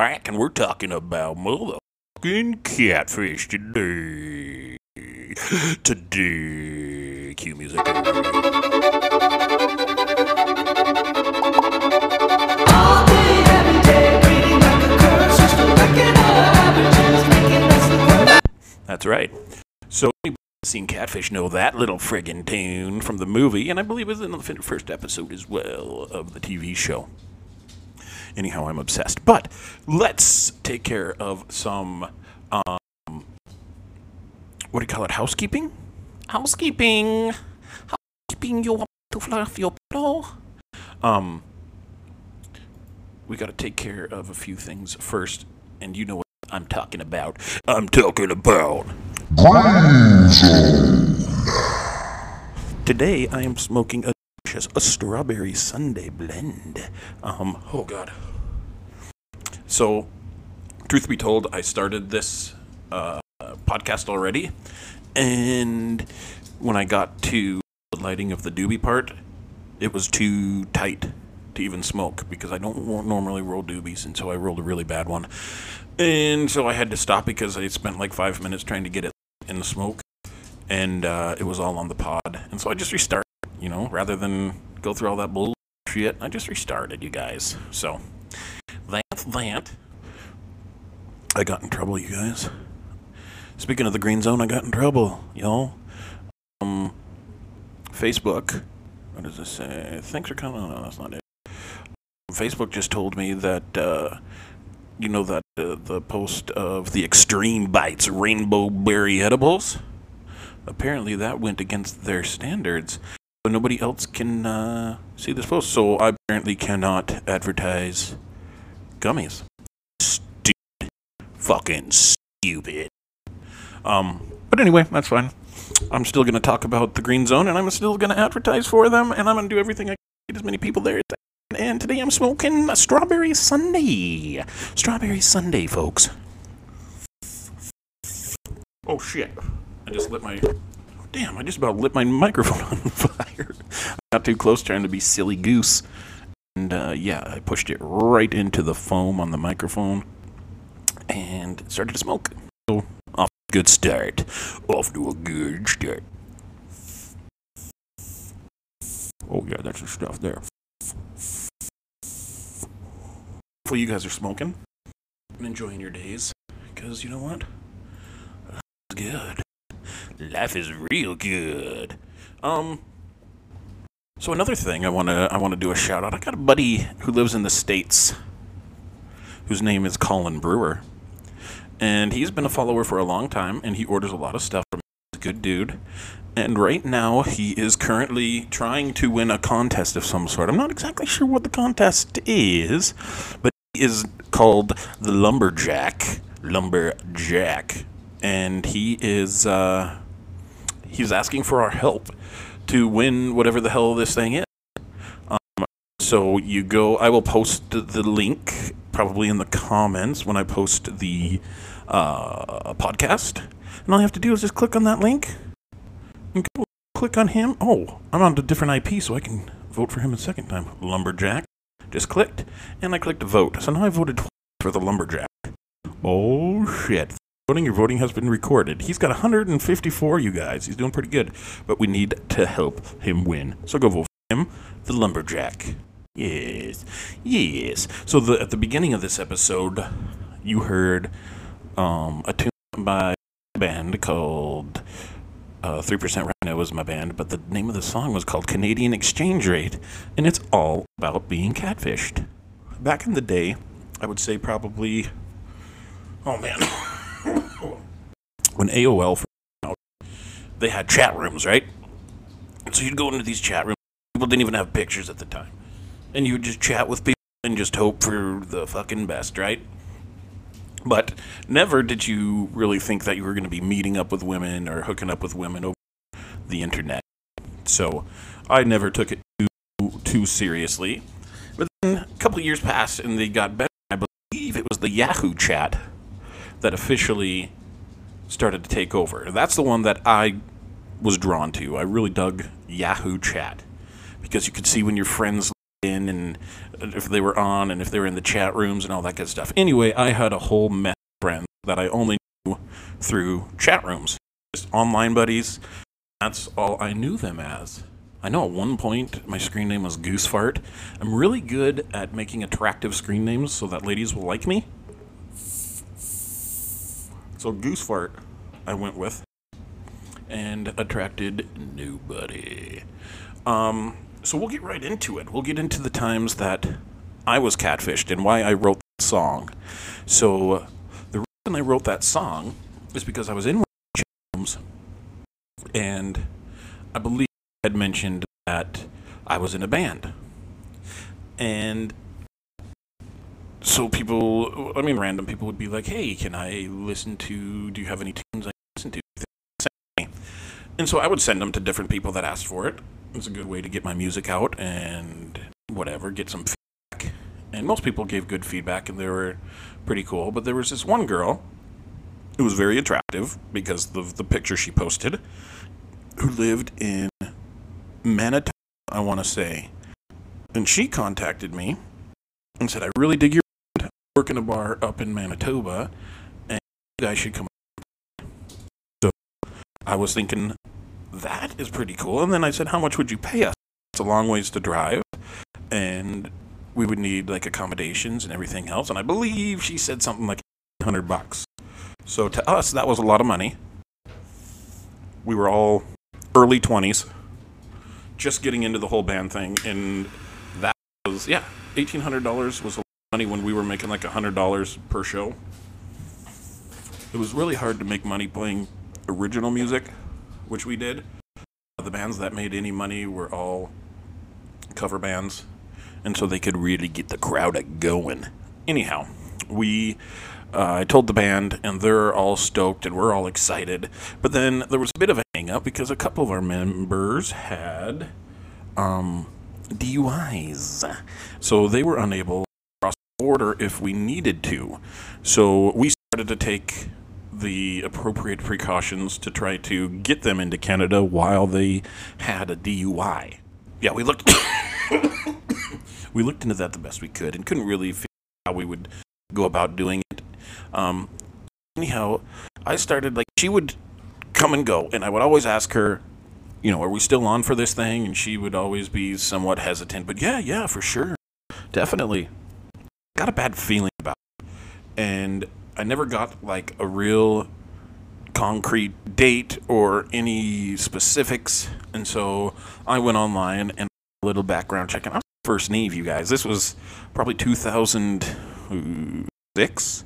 back, and we're talking about motherfucking catfish today. Today, cue music. That's right. So, anybody seen Catfish know that little friggin' tune from the movie, and I believe it was in the first episode as well of the TV show. Anyhow, I'm obsessed. But let's take care of some, um, what do you call it? Housekeeping? Housekeeping! Housekeeping, you want to fluff your pillow? Um, we gotta take care of a few things first, and you know what I'm talking about. I'm talking about. Today I am smoking a delicious a strawberry Sunday blend. Um, oh god. So, truth be told, I started this uh, podcast already, and when I got to the lighting of the doobie part, it was too tight to even smoke because I don't normally roll doobies, and so I rolled a really bad one. And so I had to stop because I spent like five minutes trying to get it in the smoke, and uh, it was all on the pod. And so I just restarted, you know, rather than go through all that bullshit. I just restarted, you guys. So that's that. I got in trouble, you guys. Speaking of the green zone, I got in trouble, y'all. Um, Facebook. What does this say? Thanks for coming. No, that's not it. Facebook just told me that. Uh, you know that uh, the post of the Extreme Bites Rainbow Berry Edibles? Apparently, that went against their standards. So nobody else can uh, see this post. So I apparently cannot advertise gummies. Stupid. Fucking stupid. Um, but anyway, that's fine. I'm still going to talk about the Green Zone, and I'm still going to advertise for them, and I'm going to do everything I can to get as many people there as I can. And today I'm smoking a Strawberry Sunday. Strawberry Sunday, folks. Oh, shit. I just lit my. Damn, I just about lit my microphone on fire. Got too close trying to be silly goose. And uh, yeah, I pushed it right into the foam on the microphone and started to smoke. So, off to a good start. Off to a good start. Oh, yeah, that's the stuff there. Hopefully, you guys are smoking and enjoying your days. Because you know what? Life's good. Life is real good. Um. So another thing I wanna I wanna do a shout out. I got a buddy who lives in the states, whose name is Colin Brewer, and he's been a follower for a long time, and he orders a lot of stuff from. good dude, and right now he is currently trying to win a contest of some sort. I'm not exactly sure what the contest is, but it is called the Lumberjack. Lumberjack, and he is uh, he's asking for our help to win whatever the hell this thing is. Um, so you go. I will post the- link probably in the comments when I post the uh, podcast, and all you have to do is just click on that link. And go click on him. Oh, I'm on a different IP, so I can vote for him a second time. Lumberjack. Just clicked, and I clicked vote. So now I voted for the lumberjack. Oh shit. Voting, your voting has been recorded. He's got 154, you guys. He's doing pretty good. But we need to help him win. So go vote for him, the lumberjack. Yes. Yes. So the, at the beginning of this episode, you heard um, a tune by a band called uh, 3% Rhino was my band, but the name of the song was called Canadian Exchange Rate, and it's all about being catfished. Back in the day, I would say probably, oh man, when AOL came out, they had chat rooms, right? So you'd go into these chat rooms. People didn't even have pictures at the time, and you would just chat with people and just hope for the fucking best, right? But never did you really think that you were going to be meeting up with women or hooking up with women over the internet. So I never took it too, too seriously. But then a couple of years passed and they got better. I believe it was the Yahoo chat that officially started to take over. That's the one that I was drawn to. I really dug Yahoo chat because you could see when your friends in and if they were on and if they were in the chat rooms and all that good stuff. Anyway, I had a whole mess of friends that I only knew through chat rooms, just online buddies. That's all I knew them as. I know at one point my screen name was Goosefart. I'm really good at making attractive screen names so that ladies will like me. So Goose Fart, I went with, and attracted nobody. Um, so we'll get right into it. We'll get into the times that I was catfished and why I wrote that song. So the reason I wrote that song is because I was in rooms, and I believe I had mentioned that I was in a band, and so people, I mean, random people would be like, "Hey, can I listen to? Do you have any tunes I can listen to?" And so I would send them to different people that asked for it. It's a good way to get my music out and whatever, get some feedback. And most people gave good feedback, and they were pretty cool. But there was this one girl who was very attractive because of the picture she posted, who lived in Manitoba, I want to say. And she contacted me and said, I really dig your band. I work in a bar up in Manitoba, and you guys should come. So I was thinking, that is pretty cool. And then I said, how much would you pay us? It's a long ways to drive, and we would need like accommodations and everything else. And I believe she said something like 100 bucks. So to us, that was a lot of money. We were all early 20s, just getting into the whole band thing, and that was yeah, eighteen hundred dollars was a money when we were making like hundred dollars per show. It was really hard to make money playing original music, which we did. The bands that made any money were all cover bands, and so they could really get the crowd going. Anyhow, we uh, I told the band, and they're all stoked, and we're all excited. But then there was a bit of a hang up because a couple of our members had um, DUIs. So they were unable border if we needed to. So we started to take the appropriate precautions to try to get them into Canada while they had a DUI. Yeah, we looked we looked into that the best we could and couldn't really figure out how we would go about doing it. Um, anyhow, I started like she would come and go, and I would always ask her, you know, are we still on for this thing? And she would always be somewhat hesitant, but yeah, yeah, for sure, definitely. Got a bad feeling about it, and I never got like a real concrete date or any specifics, and so I went online and a little background check, and I was first Nev, you guys. This was probably 2006.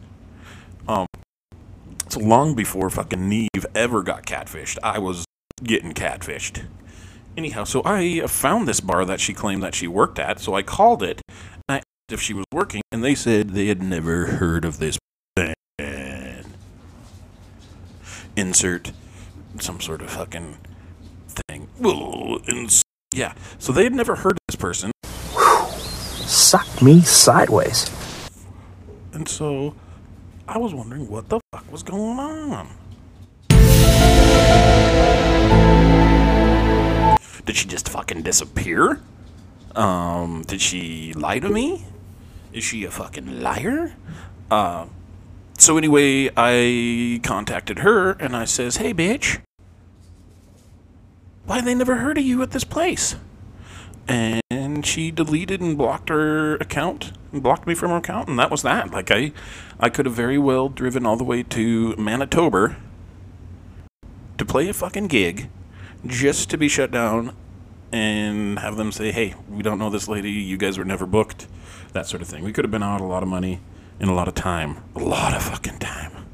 Um, so long before fucking Nev ever got catfished, I was getting catfished. Anyhow, so I found this bar that she claimed that she worked at, so I called it if she was working, and they said they had never heard of this band. Insert some sort of fucking thing. Yeah, so they had never heard of this person, Sucked me sideways. and so I was wondering what the fuck was going on. Did she just fucking disappear? Um, did she lie to me? Is she a fucking liar? Uh, so anyway, I contacted her and I says, "Hey, bitch, why they never heard of you at this place?" And she deleted and blocked her account and blocked me from her account, and that was that. Like I, I could have very well driven all the way to Manitoba to play a fucking gig, just to be shut down and have them say, "Hey, we don't know this lady. You guys were never booked." That sort of thing. We could have been out a lot of money and a lot of time, a lot of fucking time.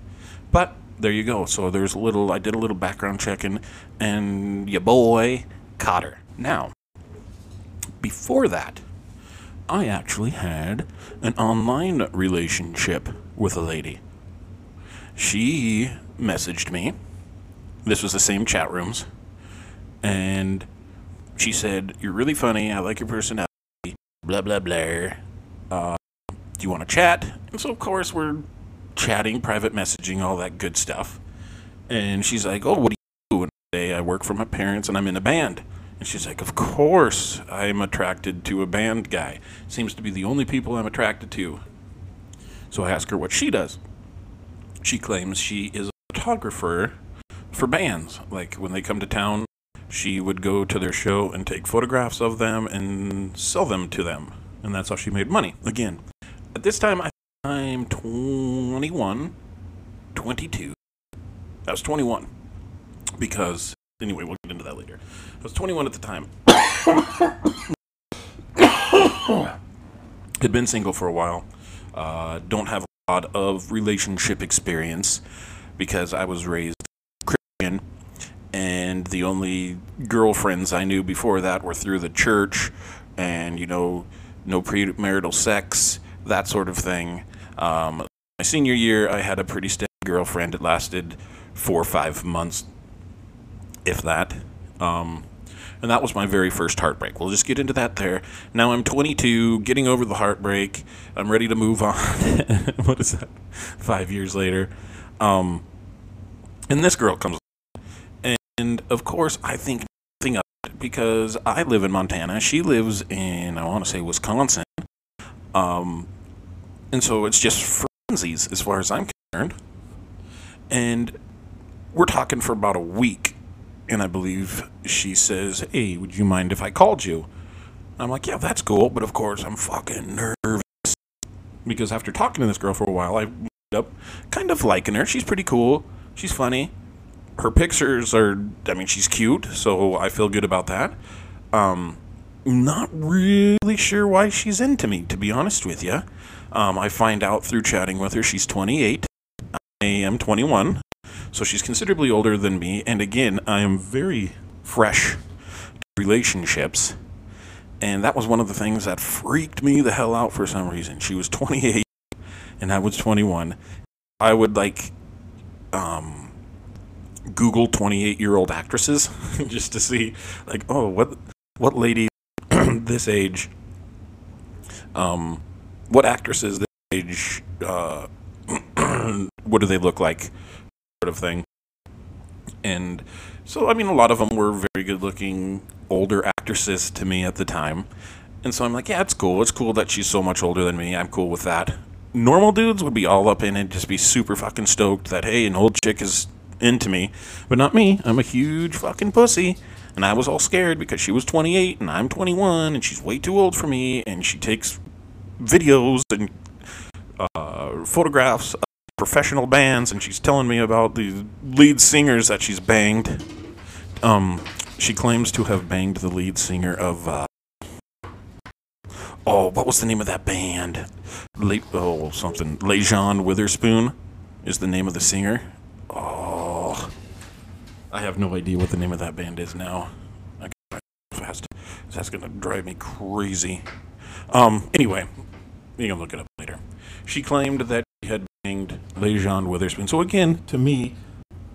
But there you go. So there's a little. I did a little background checking, and your boy caught her. Now, before that, I actually had an online relationship with a lady. She messaged me. This was the same chat rooms. And she said, You're really funny. I like your personality. Blah, blah, blah. Uh, do you want to chat? And so, of course, we're chatting, private messaging, all that good stuff. And she's like, Oh, what do you do? And I say, I work for my parents and I'm in a band. And she's like, Of course I'm attracted to a band guy. Seems to be the only people I'm attracted to. So I ask her what she does. She claims she is a photographer for bands. Like when they come to town, she would go to their show and take photographs of them and sell them to them. And that's how she made money. Again, at this time, I'm 21, 22. I was 21 because, anyway, we'll get into that later. I was 21 at the time. Had been single for a while. Uh, don't have a lot of relationship experience because I was raised Christian, and the only girlfriends I knew before that were through the church, and you know, no premarital sex, that sort of thing. Um, my senior year, I had a pretty steady girlfriend. It lasted four or five months, if that. Um, and that was my very first heartbreak. We'll just get into that there. Now I'm 22, getting over the heartbreak. I'm ready to move on. what is that? Five years later. Um, and this girl comes. And of course, I think nothing of because I live in Montana. She lives in, I want to say, Wisconsin. Um, and so it's just frenzies as far as I'm concerned. And we're talking for about a week. And I believe she says, Hey, would you mind if I called you? I'm like, Yeah, that's cool. But of course, I'm fucking nervous. Because after talking to this girl for a while, I up kind of liking her. She's pretty cool. She's funny. Her pictures are, I mean, she's cute. So I feel good about that. Um, not really sure why she's into me, to be honest with you. Um, I find out through chatting with her she's 28. I am 21. So she's considerably older than me. And again, I am very fresh to relationships. And that was one of the things that freaked me the hell out for some reason. She was 28 and I was 21. I would like um, Google 28 year old actresses just to see, like, oh, what what lady this age, um, what actresses this age, uh, what do they look like, sort of thing. And so, I mean, a lot of them were very good looking older actresses to me at the time. And so I'm like, yeah, it's cool. It's cool that she's so much older than me. I'm cool with that. Normal dudes would be all up in it, just be super fucking stoked that, hey, an old chick is into me. But not me. I'm a huge fucking pussy. And I was all scared because she was 28 and I'm 21 and she's way too old for me. And she takes videos and uh, photographs of professional bands and she's telling me about the lead singers that she's banged. Um, she claims to have banged the lead singer of. Uh, oh, what was the name of that band? Le- oh, something. Lajon Witherspoon is the name of the singer. Oh, I have no idea what the name of that band is now. I got fast. That's gonna drive me crazy. Um. Anyway, you can look it up later. She claimed that she had banged Lajon Witherspoon. So again, to me,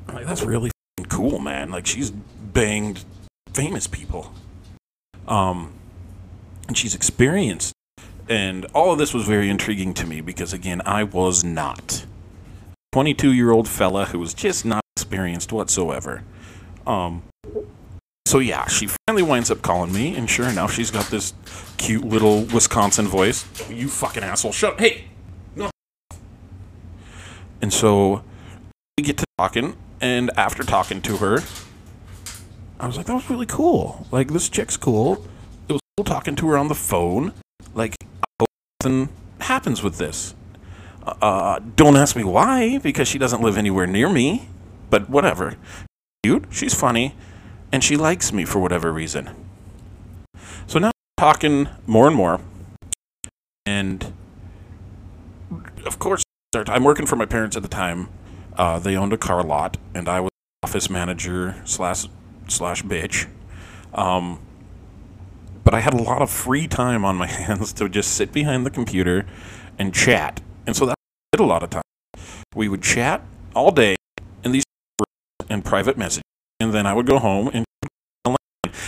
I'm like that's really cool, man. Like she's banged famous people. Um, and she's experienced. And all of this was very intriguing to me because, again, I was not. 22 year old fella who was just not experienced whatsoever. Um, so, yeah, she finally winds up calling me, and sure enough, she's got this cute little Wisconsin voice. You fucking asshole, shut up. Hey! No. And so we get to talking, and after talking to her, I was like, that was really cool. Like, this chick's cool. It was cool talking to her on the phone. Like, nothing happens with this. Uh, don't ask me why, because she doesn't live anywhere near me. But whatever. Cute, she's funny, and she likes me for whatever reason. So now we're talking more and more. And, of course, I'm working for my parents at the time. Uh, they owned a car lot, and I was office manager slash slash bitch. Um, but I had a lot of free time on my hands to just sit behind the computer and chat, and so that did a lot of time. We would chat all day in these and private messages, and then I would go home and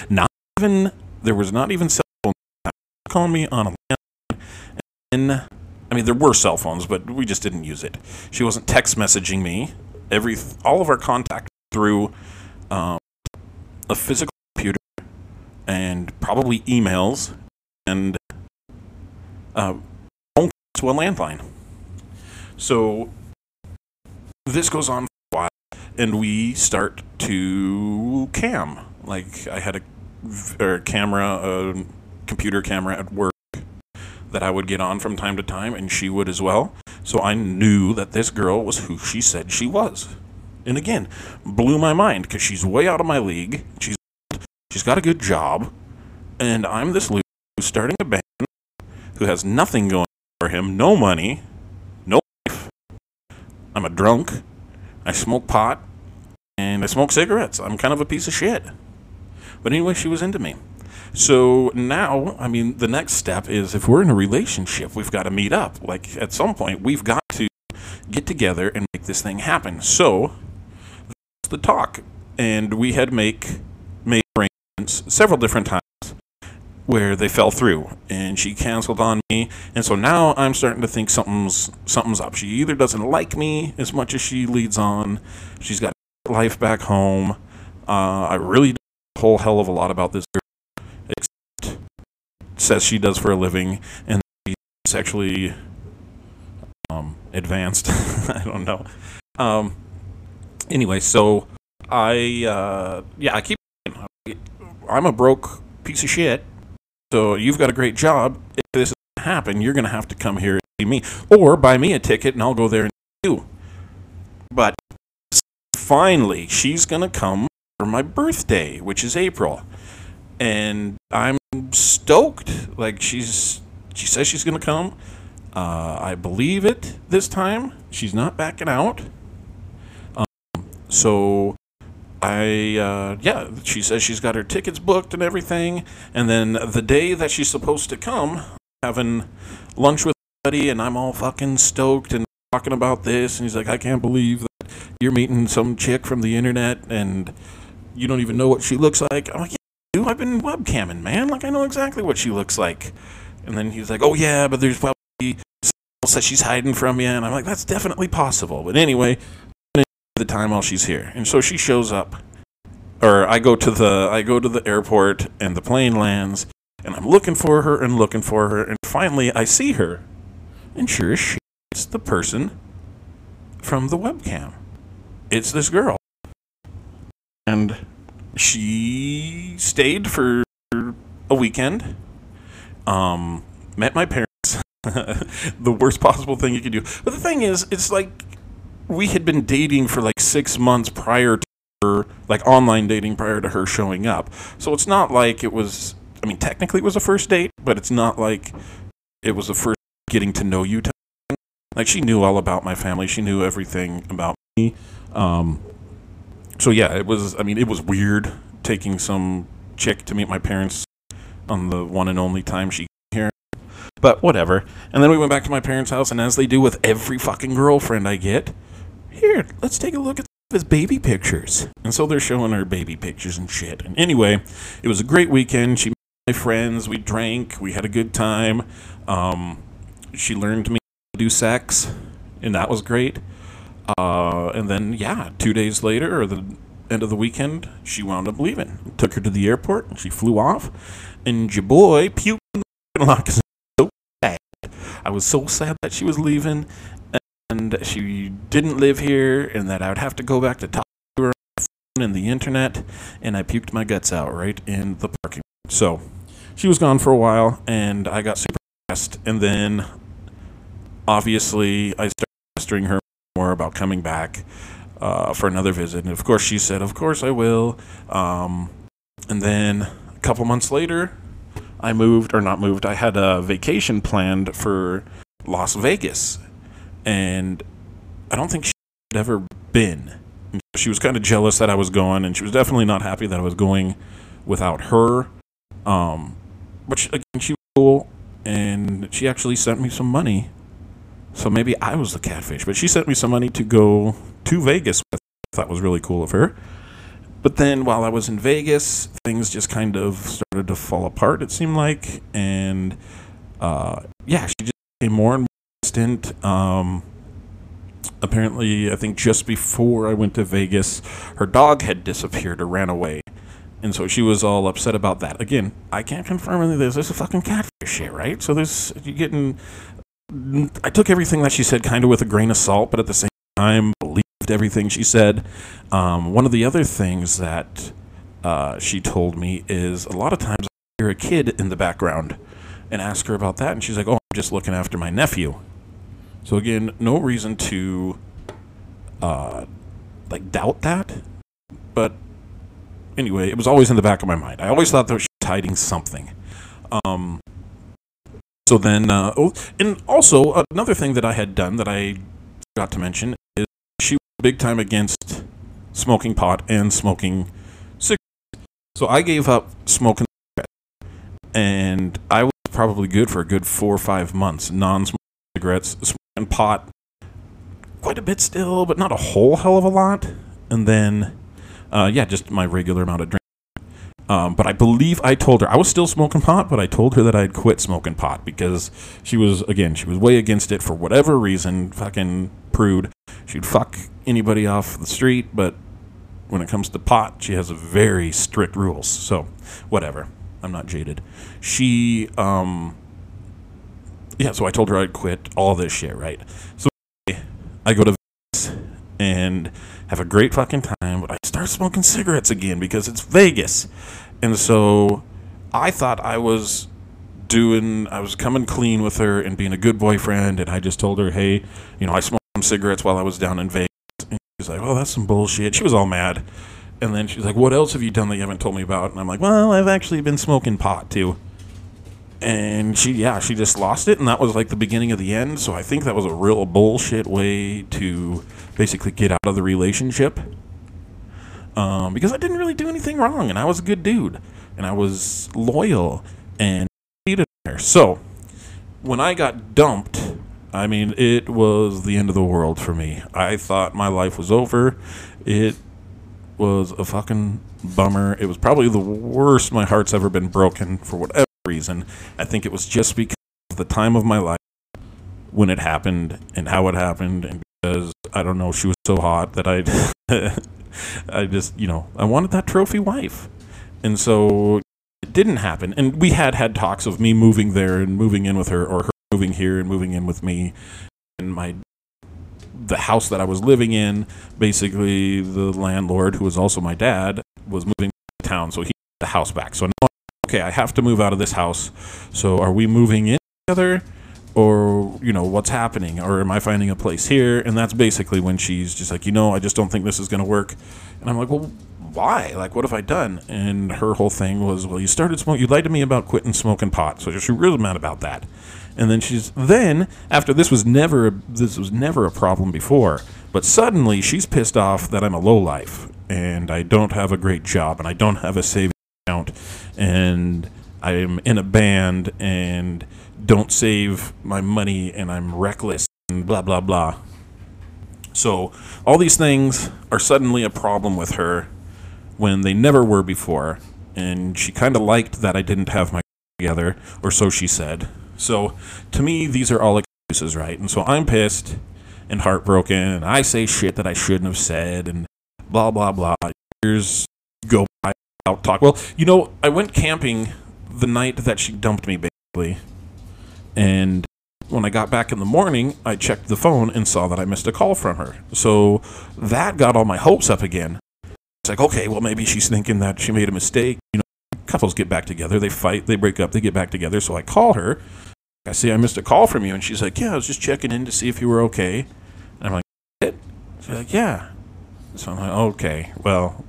not even there was not even cell phone calling me on a landline, and I mean there were cell phones, but we just didn't use it. She wasn't text messaging me. Every all of our contact through um, a physical computer and probably emails and uh, phone calls to a landline. So this goes on and we start to cam. Like I had a, or camera, a computer camera at work that I would get on from time to time, and she would as well. So I knew that this girl was who she said she was. And again, blew my mind because she's way out of my league. She's she's got a good job, and I'm this loser who's starting a band who has nothing going for him, no money, no life. I'm a drunk. I smoke pot, and I smoke cigarettes. I'm kind of a piece of shit. But anyway, she was into me. So now, I mean, the next step is if we're in a relationship, we've got to meet up. Like at some point, we've got to get together and make this thing happen. So that's the talk, and we had make made arrangements several different times where they fell through, and she canceled on me, and so now I'm starting to think something's something's up. She either doesn't like me as much as she leads on, she's got life back home. Uh, I really don't know a whole hell of a lot about this girl, except says she does for a living, and she's sexually um, advanced. I don't know. Um, anyway, so I uh, yeah, I keep. I'm a broke piece of shit. So you've got a great job. If this happen, you're gonna have to come here and see me, or buy me a ticket and I'll go there and see you. But finally, she's gonna come for my birthday, which is April, and I'm stoked. Like she's she says she's gonna come. Uh, I believe it this time. She's not backing out. Um, so I uh, yeah, she says she's got her tickets booked and everything. And then the day that she's supposed to come, having lunch with buddy, and I'm all fucking stoked and talking about this. And he's like, I can't believe that you're meeting some chick from the internet and you don't even know what she looks like. I'm like, yeah, do. I've been webcamming, man. Like I know exactly what she looks like. And then he's like, Oh yeah, but there's probably that she's hiding from you. And I'm like, That's definitely possible. But anyway, the time while she's here. And so she shows up or I go to the I go to the airport and the plane lands and I'm looking for her and looking for her and finally I see her. And sure as it's the person from the webcam. It's this girl. And she stayed for a weekend. Um met my parents. the worst possible thing you could do. But the thing is, it's like we had been dating for like six months prior to her, like online dating prior to her showing up. So it's not like it was, I mean, technically it was a first date, but it's not like it was a first getting to know you time. Like she knew all about my family, she knew everything about me. Um, so yeah, it was, I mean, it was weird taking some chick to meet my parents on the one and only time she came here. But whatever. And then we went back to my parents' house, and as they do with every fucking girlfriend I get, here, let's take a look at his baby pictures. And so they're showing her baby pictures and shit. And anyway, it was a great weekend. She met my friends. We drank. We had a good time. Um, she learned me to do sex, and that was great. Uh, and then, yeah, two days later, or the end of the weekend, she wound up leaving. Took her to the airport, and she flew off. And your boy puked in the lot 'cause it was so sad. I was so sad that she was leaving and she didn't live here, and that I would have to go back to talk to her on the phone and the internet, and I puked my guts out right in the parking lot. So she was gone for a while, and I got super stressed, and then obviously I started pestering her more about coming back uh, for another visit, and of course she said, "Of course I will." Um, and then a couple months later, I moved, or not moved. I had a vacation planned for Las Vegas, and I don't think she had ever been. She was kind of jealous that I was going, and she was definitely not happy that I was going without her. Um, but she, again, she was cool, and she actually sent me some money. So maybe I was the catfish, but she sent me some money to go to Vegas. With. I thought was really cool of her. But then while I was in Vegas, things just kind of started to fall apart. It seemed like, and uh, yeah, she just became more and Um, apparently, I think just before I went to Vegas, her dog had disappeared or ran away. And so she was all upset about that. Again, I can't confirm any of this. This is fucking catfish shit, right? So there's you're getting. I took everything that she said kind of with a grain of salt, but at the same time, believed everything she said. Um, one of the other things that uh, she told me is a lot of times I hear a kid in the background and ask her about that, and she's like, "Oh, I'm just looking after my nephew." So again, no reason to uh, like doubt that, but anyway, it was always in the back of my mind. I always thought she was hiding something. Um, so then, uh, oh, and also another thing that I had done that I forgot to mention is she was big time against smoking pot and smoking cigarettes. So I gave up smoking cigarettes, and I was probably good for a good four or five months, non-smoking cigarettes, pot, quite a bit still, but not a whole hell of a lot. And then, uh, yeah, just my regular amount of drink. Um, but I believe I told her I was still smoking pot, but I told her that I'd quit smoking pot because she was again she was way against it for whatever reason. Fucking prude. She'd fuck anybody off the street, but when it comes to pot, she has very strict rules. So whatever. I'm not jaded. She um yeah, so I told her I'd quit all this shit, right? So I go to Vegas and have a great fucking time, but I start smoking cigarettes again because it's Vegas. And so I thought I was doing, I was coming clean with her and being a good boyfriend. And I just told her, hey, you know, I smoked some cigarettes while I was down in Vegas. And she's like, oh, that's some bullshit. She was all mad. And then she's like, what else have you done that you haven't told me about? And I'm like, well, I've actually been smoking pot too. And she, yeah, she just lost it. And that was like the beginning of the end. So I think that was a real bullshit way to basically get out of the relationship. Um, because I didn't really do anything wrong, and I was a good dude, and I was loyal and. So when I got dumped, I mean, it was the end of the world for me. I thought my life was over. It was a fucking bummer. It was probably the worst my heart's ever been broken for whatever reason. I think it was just because the time of my life when it happened and how it happened and because I don't know, she was so hot that I, I just you know I wanted that trophy wife, and so it didn't happen. And we had had talks of me moving there and moving in with her, or her moving here and moving in with me, and my the house that I was living in. Basically, the landlord, who was also my dad, was moving to town, so he the house back. So now, okay, I have to move out of this house. So are we moving in together? or you know what's happening? Or am i finding a place here? And that's basically when she's just like you know i just don't think this is going to work. And i'm like well why? Like what have i done? And her whole thing was well you started smoking you lied to me about quitting smoking pot so she's really mad about that. And then she's then after this was never this was never a problem before but suddenly she's pissed off that i'm a low life and i don't have a great job and i don't have a savings account and i'm in a band and don't save my money and I'm reckless and blah blah blah. So all these things are suddenly a problem with her when they never were before, and she kind of liked that I didn't have my together, or so she said. So to me, these are all excuses, right? And so I'm pissed and heartbroken, and I say shit that I shouldn't have said, and blah blah blah. Years go by, I'll talk. Well, you know, I went camping the night that she dumped me, basically and when I got back in the morning, I checked the phone and saw that I missed a call from her. So that got all my hopes up again. It's like, okay, well, maybe she's thinking that she made a mistake. You know, couples get back together, they fight, they break up, they get back together. So I call her. I say, I missed a call from you. And she's like, yeah, I was just checking in to see if you were okay. And I'm like, it? She's like, yeah. So I'm like, okay, well,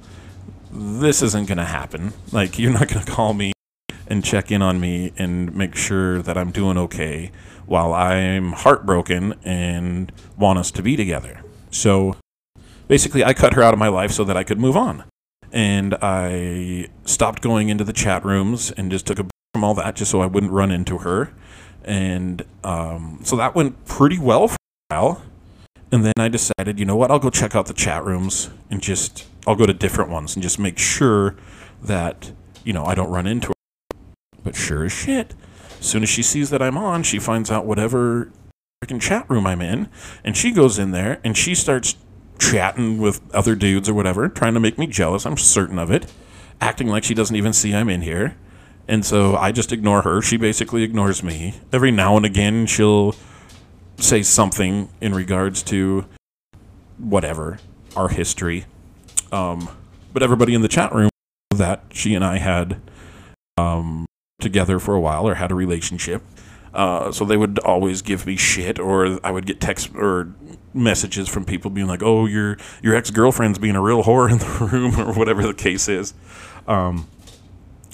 this isn't going to happen. Like, you're not going to call me and check in on me and make sure that I'm doing okay while I'm heartbroken and want us to be together. So basically, I cut her out of my life so that I could move on. And I stopped going into the chat rooms and just took a break from all that just so I wouldn't run into her. And um, so that went pretty well for a while. And then I decided, you know what, I'll go check out the chat rooms and just, I'll go to different ones and just make sure that, you know, I don't run into her. But sure as shit, as soon as she sees that I'm on, she finds out whatever freaking chat room I'm in, and she goes in there and she starts chatting with other dudes or whatever, trying to make me jealous. I'm certain of it. acting like she doesn't even see I'm in here. And so I just ignore her. She basically ignores me. Every now and again, she'll say something in regards to whatever, our history. Um, but everybody in the chat room that she and I had um, together for a while or had a relationship. Uh, so they would always give me shit, or I would get text or messages from people being like, "Oh, your your ex girlfriend's being a real whore in the room," or whatever the case is. Um,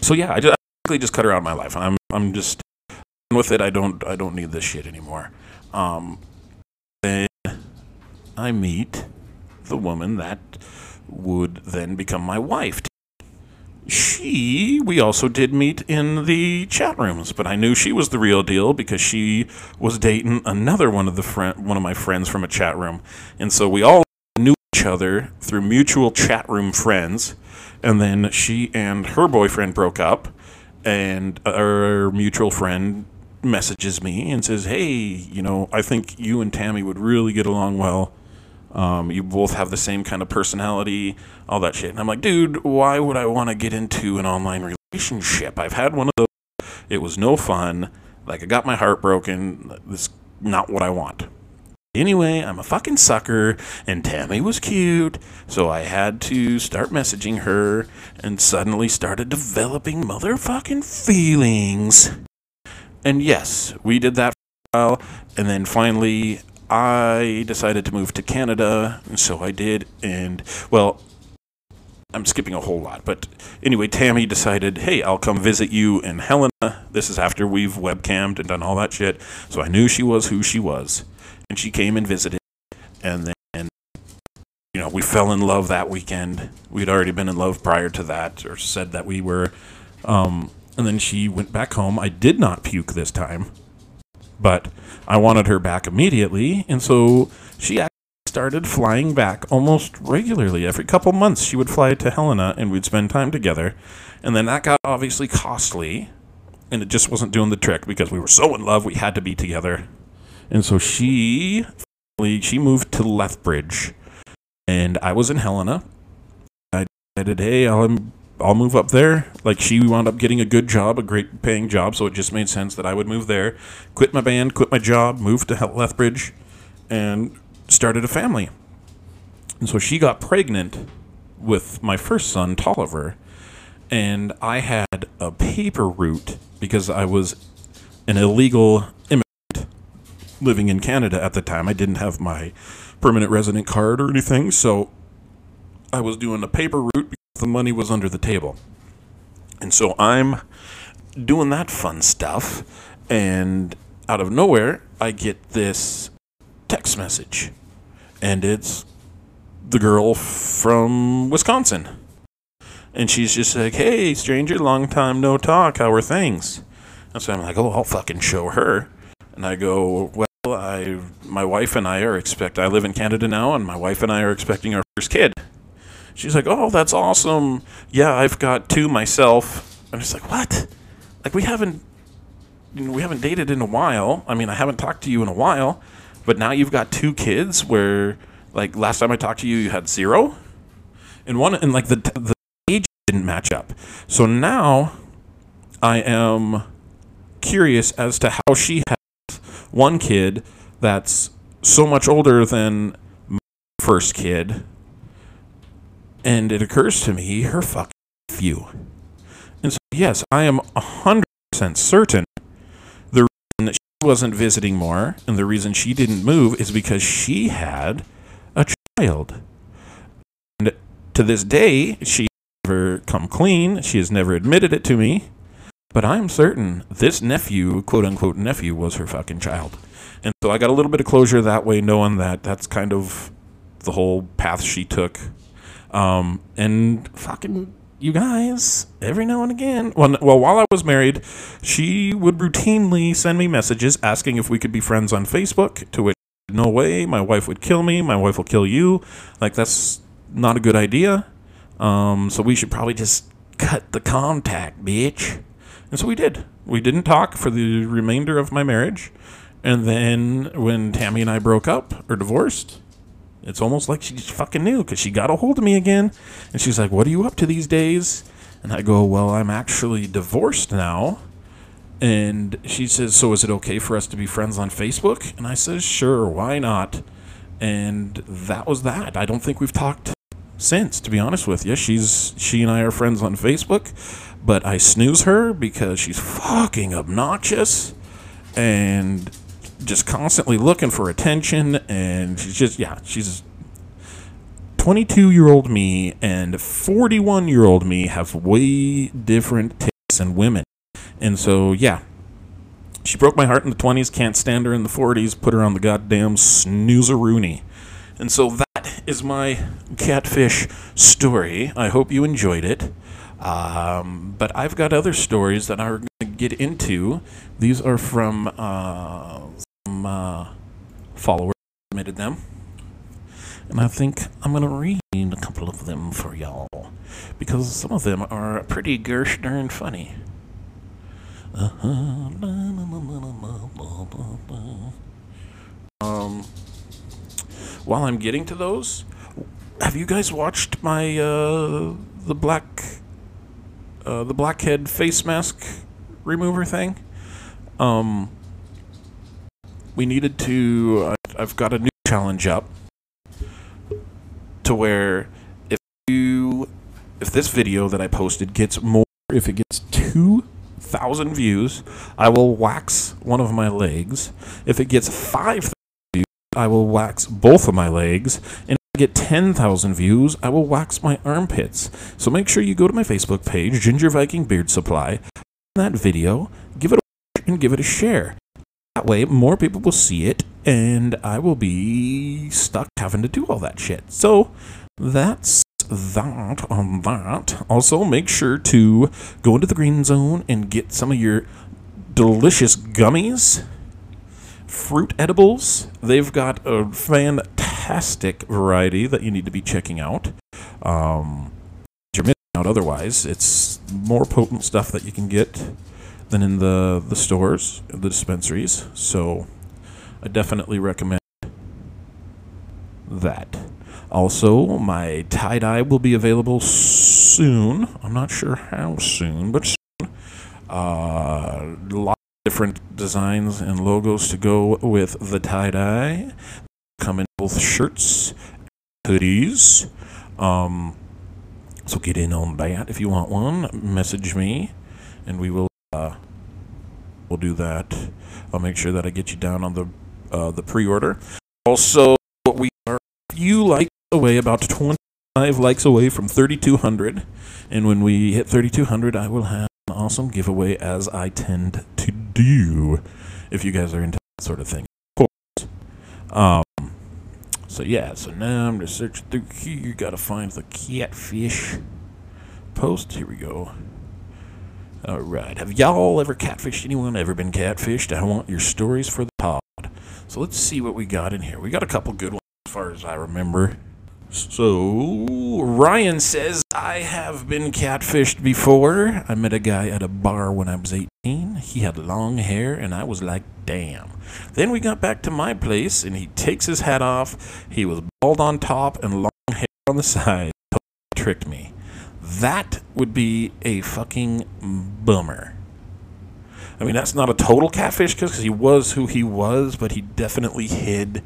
so yeah, I just, I basically just cut her out of my life. I'm I'm just done with it. I don't I don't need this shit anymore. Um, then I meet the woman that would then become my wife. She, we also did meet in the chat rooms, but I knew she was the real deal because she was dating another one of the friend, one of my friends from a chat room, and so we all knew each other through mutual chat room friends. And then she and her boyfriend broke up, and our mutual friend messages me and says, "Hey, you know, I think you and Tammy would really get along well." Um, you both have the same kind of personality, all that shit. And I'm like, dude, why would I want to get into an online relationship? I've had one of those. It was no fun. Like, I got my heart broken. This not what I want. Anyway, I'm a fucking sucker, and Tammy was cute, so I had to start messaging her and suddenly started developing motherfucking feelings. And yes, we did that for a while, and then finally I decided to move to Canada, and so I did. And well, I'm skipping a whole lot, but anyway, Tammy decided, hey, I'll come visit you in Helena. This is after we've webcammed and done all that shit. So I knew she was who she was, and she came and visited, and then. You know, we fell in love that weekend. We'd already been in love prior to that, or said that we were. Um, and then she went back home. I did not puke this time but I wanted her back immediately, and so she actually started flying back almost regularly. Every couple months, she would fly to Helena, and we'd spend time together. And then that got obviously costly, and it just wasn't doing the trick because we were so in love, we had to be together. And so she finally she moved to Lethbridge, and I was in Helena. I decided, hey, I'll I'll move up there. Like she wound up getting a good job, a great paying job, so it just made sense that I would move there, quit my band, quit my job, move to Lethbridge, and started a family. And so she got pregnant with my first son, Tolliver, and I had a paper route because I was an illegal immigrant living in Canada at the time. I didn't have my permanent resident card or anything, so I was doing a paper route the money was under the table. And so I'm doing that fun stuff, and out of nowhere, I get this text message. And it's the girl from Wisconsin. And she's just like, hey, stranger, long time no talk. How are things? And so I'm like, oh, I'll fucking show her. And I go, well, I, my wife and I are expect. I live in Canada now, and my wife and I are expecting our first kid. She's like, "Oh, that's awesome. Yeah, I've got two myself." I'm just like, "What? Like we haven't you know, we haven't dated in a while. I mean, I haven't talked to you in a while, but now you've got two kids where like last time I talked to you you had zero. And one and like the the age didn't match up. So now I am curious as to how she has one kid that's so much older than my first kid and it occurs to me, her fucking few. And so, yes, I am 100% certain the reason that she wasn't visiting more and the reason she didn't move is because she had a child. And to this day, she never come clean. She has never admitted it to me. But I'm certain this nephew, quote unquote nephew, was her fucking child. And so I got a little bit of closure that way, knowing that that's kind of the whole path she took um, and fucking you guys, every now and again. Well, well, while I was married, she would routinely send me messages asking if we could be friends on Facebook. To which, no way, my wife would kill me. My wife will kill you. Like that's not a good idea. Um, so we should probably just cut the contact, bitch. And so we did. We didn't talk for the remainder of my marriage. And then when Tammy and I broke up or divorced, it's almost like she just fucking knew because she got a hold of me again, and she's like, "What are you up to these days?" And I go, Well, I'm actually divorced now. And she says, So is it okay for us to be friends on Facebook? And I says, Sure, why not? And that was that. I don't think we've talked since, to be honest with you. She's she and I are friends on Facebook, but I snooze her because she's fucking obnoxious and just constantly looking for attention and she's just yeah, she's 22 year old me and 41 year old me have way different tastes in women. And so, yeah, she broke my heart in the 20s, can't stand her in the 40s, put her on the goddamn snoozeroonie. And so that is my catfish story. I hope you enjoyed it. Um, but I've got other stories that I'm going to get into. These are from uh, some uh, followers submitted them. And I think I'm going to read a couple of them for y'all. Because some of them are pretty gersh darn funny. Um, while I'm getting to those, have you guys watched my uh, the black uh, the blackhead face mask remover thing? Um, we needed to. I, I've got a new challenge up to where if you if this video that I posted gets more if it gets two thousand views, I will wax one of my legs. If it gets five views, I will wax both of my legs. And if I get ten thousand views, I will wax my armpits. So make sure you go to my Facebook page, Ginger Viking Beard Supply, that video, give it a and give it a share. That way, more people will see it, and I will be stuck having to do all that shit. So that's that on that. Also, make sure to go into the green zone and get some of your delicious gummies, fruit edibles. They've got a fantastic variety that you need to be checking out. Um, you're missing out otherwise. It's more potent stuff that you can get than in the the stores, the dispensaries. So, I definitely recommend that. Also, my tie dye will be available soon. I'm not sure how soon, but soon. Uh, of different designs and logos to go with the tie dye. Come in both shirts, hoodies. Um, so get in on that if you want one. Message me, and we will. Uh, we'll do that. I'll make sure that I get you down on the uh, the pre-order. Also, we are few likes away, about 25 likes away from 3,200. And when we hit 3,200, I will have an awesome giveaway, as I tend to do. If you guys are into that sort of thing, of course. Um. So yeah. So now I'm just searching through here. You gotta find the catfish post. Here we go. All right. Have y'all ever catfished anyone? Ever been catfished? I want your stories for the pod. So let's see what we got in here. We got a couple good ones as far as I remember. So Ryan says I have been catfished before. I met a guy at a bar when I was 18. He had long hair and I was like, "Damn." Then we got back to my place and he takes his hat off. He was bald on top and long hair on the side. Totally tricked me. That would be a fucking bummer. I mean, that's not a total catfish because he was who he was, but he definitely hid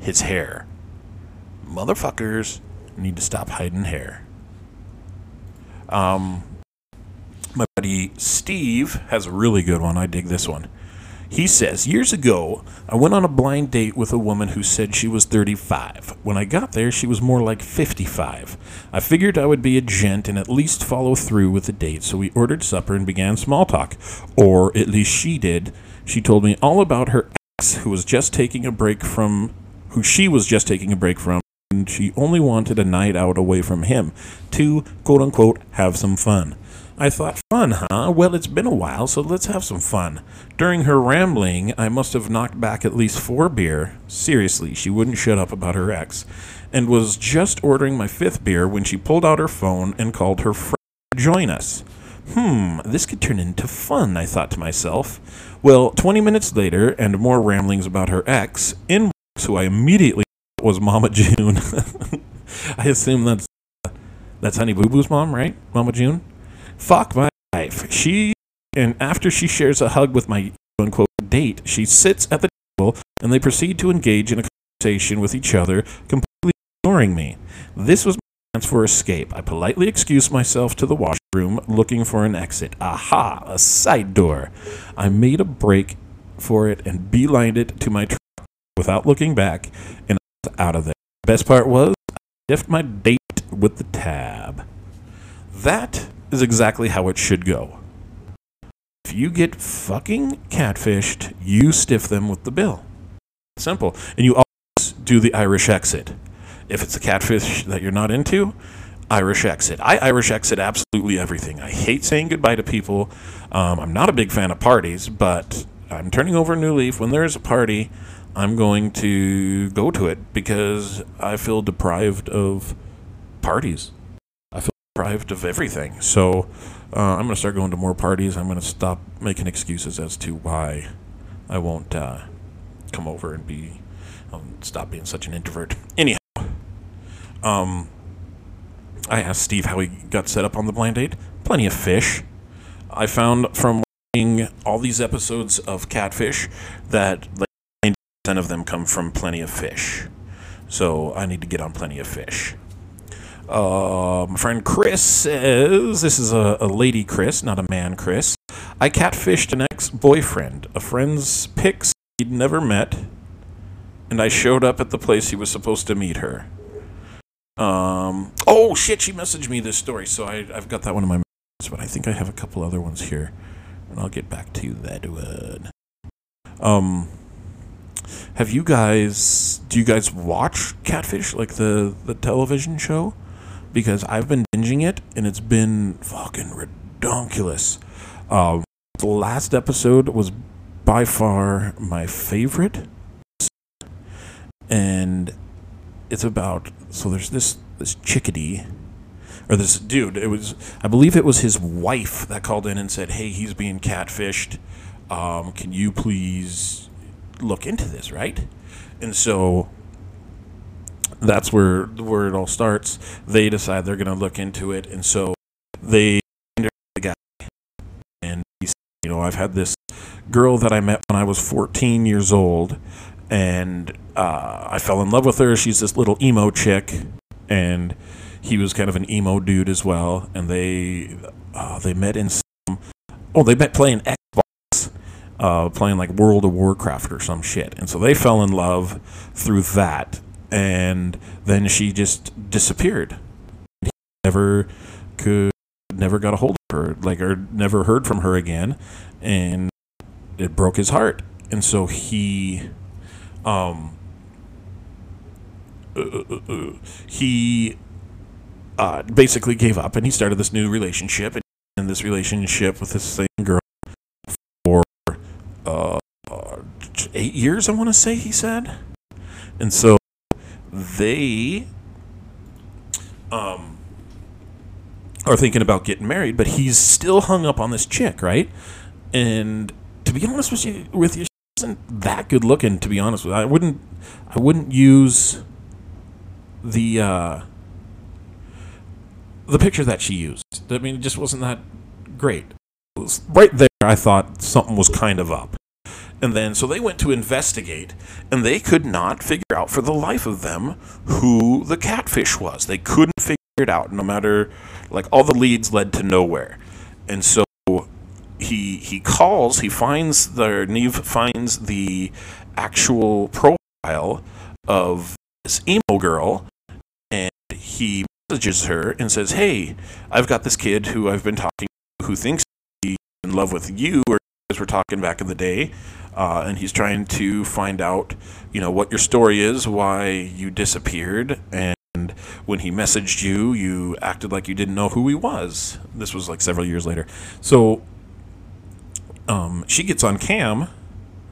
his hair. Motherfuckers need to stop hiding hair. Um, my buddy Steve has a really good one. I dig this one. He says, Years ago, I went on a blind date with a woman who said she was 35. When I got there, she was more like 55. I figured I would be a gent and at least follow through with the date, so we ordered supper and began small talk. Or at least she did. She told me all about her ex, who was just taking a break from, who she was just taking a break from, and she only wanted a night out away from him to, quote unquote, have some fun. I thought, fun, huh? Well, it's been a while, so let's have some fun. During her rambling, I must have knocked back at least four beer. Seriously, she wouldn't shut up about her ex. And was just ordering my fifth beer when she pulled out her phone and called her friend to join us. Hmm, this could turn into fun, I thought to myself. Well, 20 minutes later, and more ramblings about her ex, in who I immediately thought was Mama June. I assume that's that's Honey Boo Boo's mom, right? Mama June? Fuck my life. She and after she shares a hug with my unquote date, she sits at the table and they proceed to engage in a conversation with each other, completely ignoring me. This was my chance for escape. I politely excuse myself to the washroom, looking for an exit. Aha, a side door. I made a break for it and beelined it to my truck without looking back, and I was out of there. Best part was, I left my date with the tab. That is exactly how it should go. If you get fucking catfished, you stiff them with the bill. Simple. And you always do the Irish exit. If it's a catfish that you're not into, Irish exit. I Irish exit absolutely everything. I hate saying goodbye to people. Um, I'm not a big fan of parties, but I'm turning over a new leaf. When there's a party, I'm going to go to it because I feel deprived of parties. Deprived of everything. So uh, I'm going to start going to more parties. I'm going to stop making excuses as to why I won't uh, come over and be um, stop being such an introvert. Anyhow, um, I asked Steve how he got set up on the blind date. Plenty of fish. I found from watching all these episodes of Catfish that like 90% of them come from Plenty of Fish. So I need to get on Plenty of Fish. Uh, my friend Chris says this is a, a lady Chris, not a man Chris. I catfished an ex boyfriend. A friend's pics he'd never met, and I showed up at the place he was supposed to meet her. Um, oh shit, she messaged me this story, so I, I've got that one in my messages, but I think I have a couple other ones here, and I'll get back to that one. Um, have you guys? Do you guys watch Catfish, like the the television show? Because I've been binging it, and it's been fucking redonkulous. Um, the last episode was by far my favorite, and it's about so there's this this chickadee or this dude it was i believe it was his wife that called in and said hey he's being catfished. Um, can you please look into this right? And so that's where where it all starts they decide they're going to look into it and so they the guy and he said, you know i've had this girl that i met when i was 14 years old and uh, I fell in love with her. She's this little emo chick, and he was kind of an emo dude as well. And they uh, they met in some oh they met playing Xbox, uh, playing like World of Warcraft or some shit. And so they fell in love through that, and then she just disappeared. He never could never got a hold of her, like or never heard from her again, and it broke his heart. And so he um, uh, uh, uh, he uh, basically gave up and he started this new relationship and in this relationship with this same girl for uh, eight years i want to say he said and so they um, are thinking about getting married but he's still hung up on this chick right and to be honest with you with you isn't that good looking to be honest with you. I wouldn't I wouldn't use the uh, the picture that she used. I mean, it just wasn't that great. right there, I thought something was kind of up. And then, so they went to investigate, and they could not figure out for the life of them who the catfish was. They couldn't figure it out, no matter, like, all the leads led to nowhere. And so he he calls, he finds the Nev finds the actual profile of this emo girl, and he messages her and says, "Hey, I've got this kid who I've been talking to who thinks he's in love with you, or as we're talking back in the day." Uh, and he's trying to find out, you know, what your story is, why you disappeared, and when he messaged you, you acted like you didn't know who he was. This was like several years later. So um, she gets on cam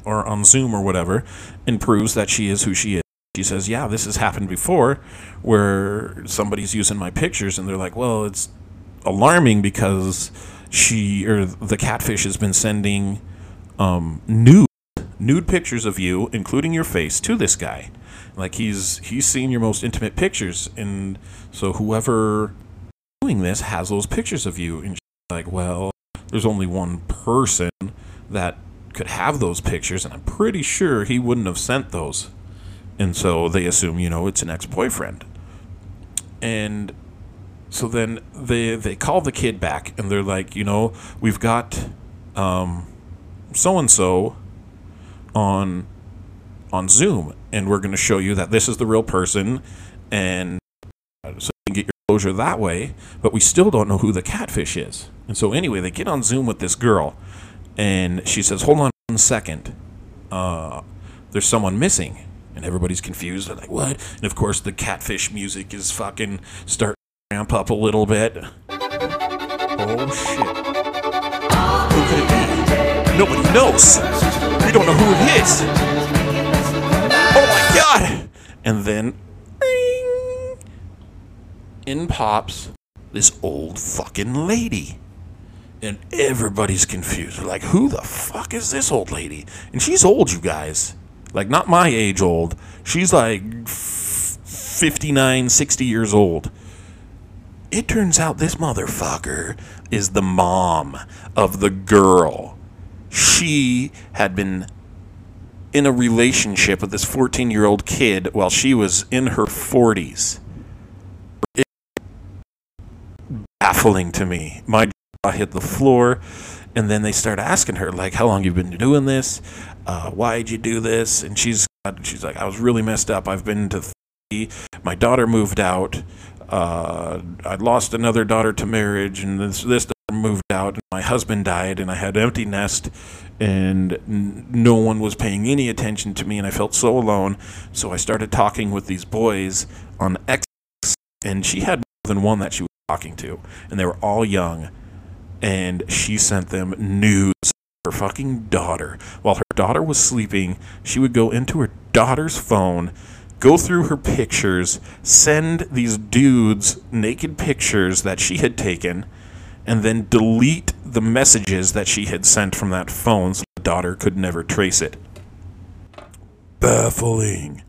or on Zoom or whatever and proves that she is who she is. She says, "Yeah, this has happened before, where somebody's using my pictures, and they're like, well, it's alarming because she or the catfish has been sending um, nude nude pictures of you, including your face, to this guy. Like he's he's seen your most intimate pictures, and so whoever doing this has those pictures of you, and like, well, there's only one person that could have those pictures, and I'm pretty sure he wouldn't have sent those. And so they assume, you know, it's an ex boyfriend. And so then they they call the kid back and they're like, you know, we've got um so and so on on Zoom and we're going to show you that this is the real person and so you can get your closure that way, but we still don't know who the catfish is. And so anyway, they get on Zoom with this girl and she says, "Hold on one second. Uh there's someone missing." And everybody's confused. They're like, "What?" And of course, the catfish music is fucking start ramp up a little bit. Oh shit. Who could it be? Nobody knows. We don't know who it is. Oh my god! And then ring, in pops this old fucking lady. And everybody's confused. They're like, who the fuck is this old lady? And she's old, you guys. Like, not my age old. She's like f- 59, 60 years old. It turns out this motherfucker is the mom of the girl. She had been in a relationship with this 14 year old kid while she was in her 40s. It's baffling to me. My jaw hit the floor, and then they start asking her, like, how long you been doing this? Uh, why'd you do this? And she's she's like, I was really messed up. I've been to therapy. My daughter moved out. Uh, I lost another daughter to marriage, and this this moved out. And my husband died, and I had an empty nest, and n- no one was paying any attention to me, and I felt so alone. So I started talking with these boys on X, and she had more than one that she was talking to, and they were all young, and she sent them nudes her fucking daughter. While her daughter was sleeping, she would go into her daughter's phone, go through her pictures, send these dudes naked pictures that she had taken, and then delete the messages that she had sent from that phone so the daughter could never trace it. Baffling.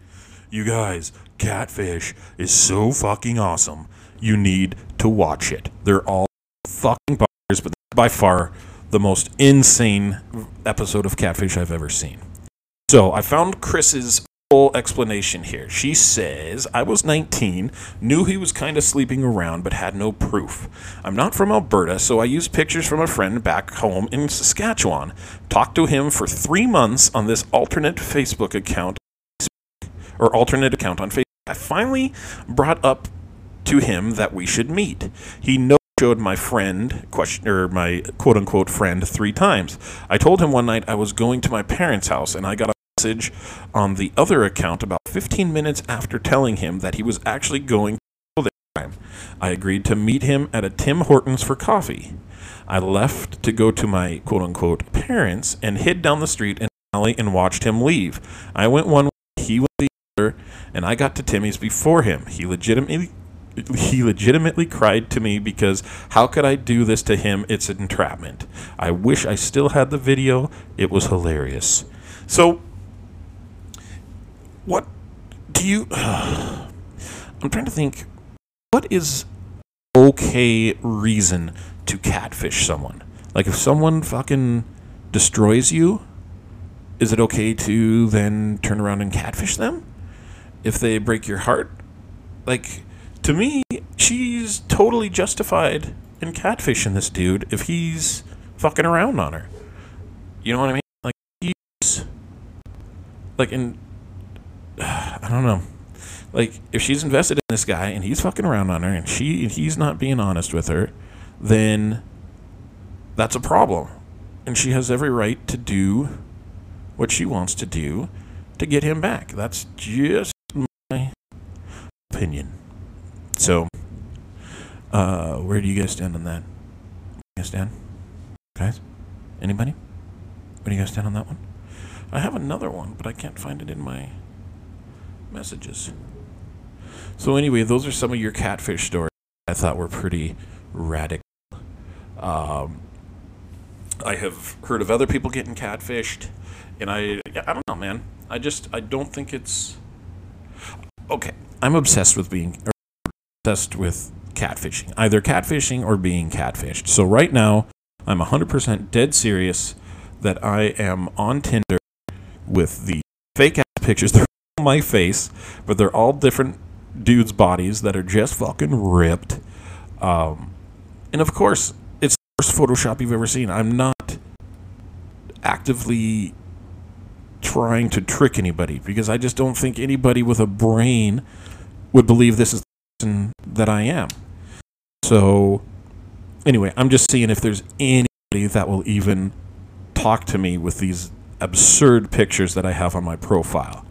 You guys, Catfish is so fucking awesome. You need to watch it. They're all fucking bars, but by far the most insane episode of Catfish I've ever seen. So I found Chris's full explanation here. She says, I was 19, knew he was kind of sleeping around, but had no proof. I'm not from Alberta, so I used pictures from a friend back home in Saskatchewan. Talked to him for three months on this alternate Facebook account, or alternate account on Facebook. I finally brought up to him that we should meet. He no showed my friend question or my quote unquote friend three times. I told him one night I was going to my parents' house and I got message on the other account about 15 minutes after telling him that he was actually going to this time. I agreed to meet him at a Tim Hortons for coffee. I left to go to my quote unquote parents and hid down the street in alley and watched him leave. I went one way, he went the other, and I got to Timmy's before him. He legitimately he legitimately cried to me because how could I do this to him? It's an entrapment. I wish I still had the video. It was hilarious. So, what do you. I'm trying to think. What is okay reason to catfish someone? Like, if someone fucking destroys you, is it okay to then turn around and catfish them? If they break your heart? Like to me, she's totally justified in catfishing this dude if he's fucking around on her. You know what I mean? Like he's like in I don't know. Like if she's invested in this guy and he's fucking around on her and she and he's not being honest with her, then that's a problem. And she has every right to do what she wants to do to get him back. That's just my opinion. So, uh, where do you guys stand on that? You guys stand? Guys? Anybody? Where do you guys stand on that one? I have another one, but I can't find it in my messages. So, anyway, those are some of your catfish stories I thought were pretty radical. Um, I have heard of other people getting catfished, and I, I don't know, man. I just, I don't think it's. Okay, I'm obsessed with being obsessed with catfishing, either catfishing or being catfished. So right now, I'm 100% dead serious that I am on Tinder with the fake ass pictures. My face, but they're all different dudes' bodies that are just fucking ripped. Um, and of course, it's the worst Photoshop you've ever seen. I'm not actively trying to trick anybody because I just don't think anybody with a brain would believe this is the person that I am. So, anyway, I'm just seeing if there's anybody that will even talk to me with these absurd pictures that I have on my profile.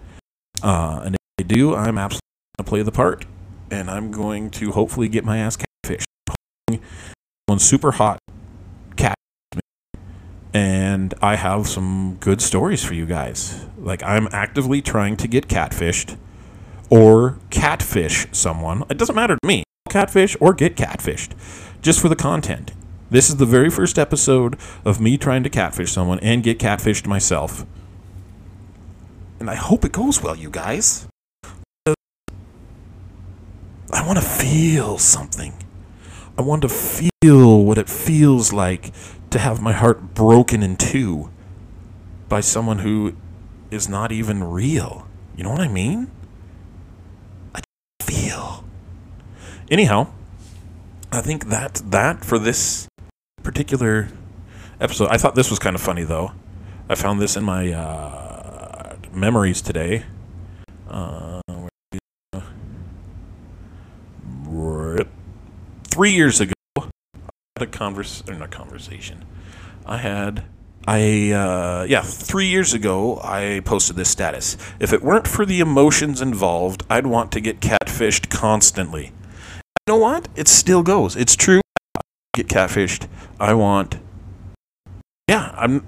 Uh, and if they do, I'm absolutely going to play the part. And I'm going to hopefully get my ass catfished. One super hot cat. And I have some good stories for you guys. Like, I'm actively trying to get catfished or catfish someone. It doesn't matter to me. Catfish or get catfished. Just for the content. This is the very first episode of me trying to catfish someone and get catfished myself. And I hope it goes well, you guys. I want to feel something. I want to feel what it feels like to have my heart broken in two by someone who is not even real. You know what I mean? I feel. Anyhow, I think that that for this particular episode. I thought this was kind of funny though. I found this in my uh, memories today. Uh, three years ago, I had a converse or not conversation. I had I uh, yeah, three years ago I posted this status. If it weren't for the emotions involved, I'd want to get catfished constantly. You know what? It still goes. It's true. I get catfished. I want. Yeah, I'm.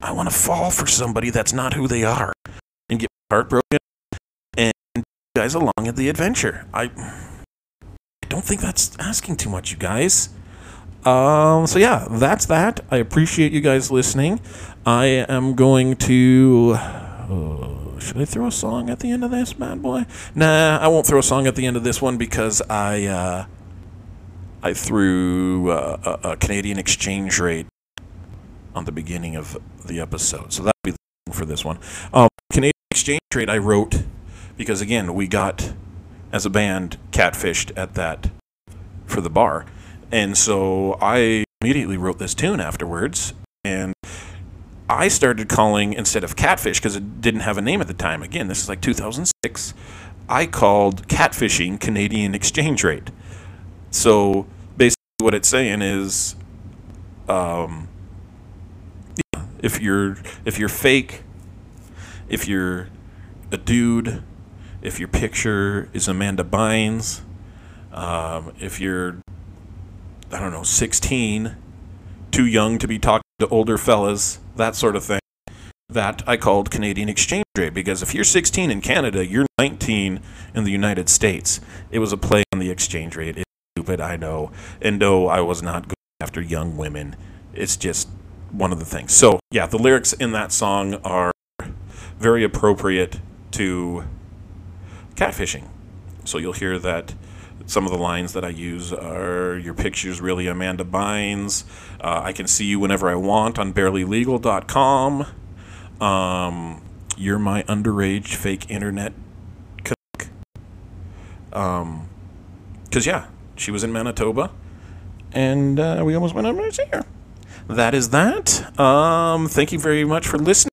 I want to fall for somebody that's not who they are, and get heartbroken, and guys along at the adventure. I. I don't think that's asking too much, you guys. Um, so yeah, that's that. I appreciate you guys listening. I am going to. Uh, should I throw a song at the end of this, bad boy? Nah, I won't throw a song at the end of this one because I uh, I threw uh, a, a, Canadian exchange rate on the beginning of the episode, so that'll be the for this one. Um, Canadian exchange rate I wrote because again we got as a band catfished at that for the bar. And so I immediately wrote this tune afterwards and I started calling instead of catfish because it didn't have a name at the time. Again, this is like 2006. I called catfishing Canadian exchange rate. So basically, what it's saying is, um, if you're if you're fake, if you're a dude if your picture is Amanda Bynes, um, if you're, I don't know, 16, too young to be talking to older fellas, that sort of thing. That I called Canadian exchange rate because if you're 16 in Canada, you're 19 in the United States. It was a play on the exchange rate. It's stupid, I know. And no, I was not going after young women. It's just one of the things. So, yeah, the lyrics in that song are very appropriate to catfishing. So you'll hear that some of the lines that I use are Your picture's really Amanda Bynes. Uh, I can see you whenever I want on barelylegal.com. Um, you're my underage fake internet Um, because, yeah, she was in Manitoba. And uh, we almost went over to see her. That is that. Um, thank you very much for listening.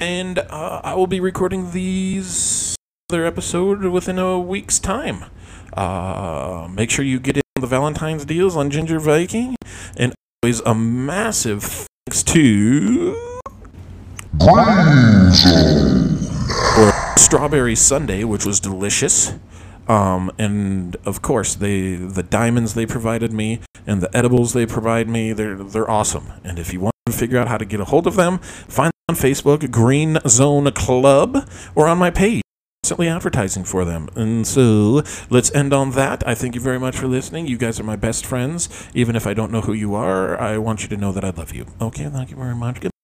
And uh, I will be recording these other episode within a week's time. Uh, make sure you get in the Valentine's deals on Ginger Viking. And always a massive thanks to. Or Strawberry Sunday, which was delicious. Um, and of course, they the diamonds they provided me and the edibles they provide me, they're they're awesome. And if you want to figure out how to get a hold of them, find them on Facebook, Green Zone Club, or on my page constantly advertising for them. And so let's end on that. I thank you very much for listening. You guys are my best friends. Even if I don't know who you are, I want you to know that I love you. Okay, thank you very much. Goodbye.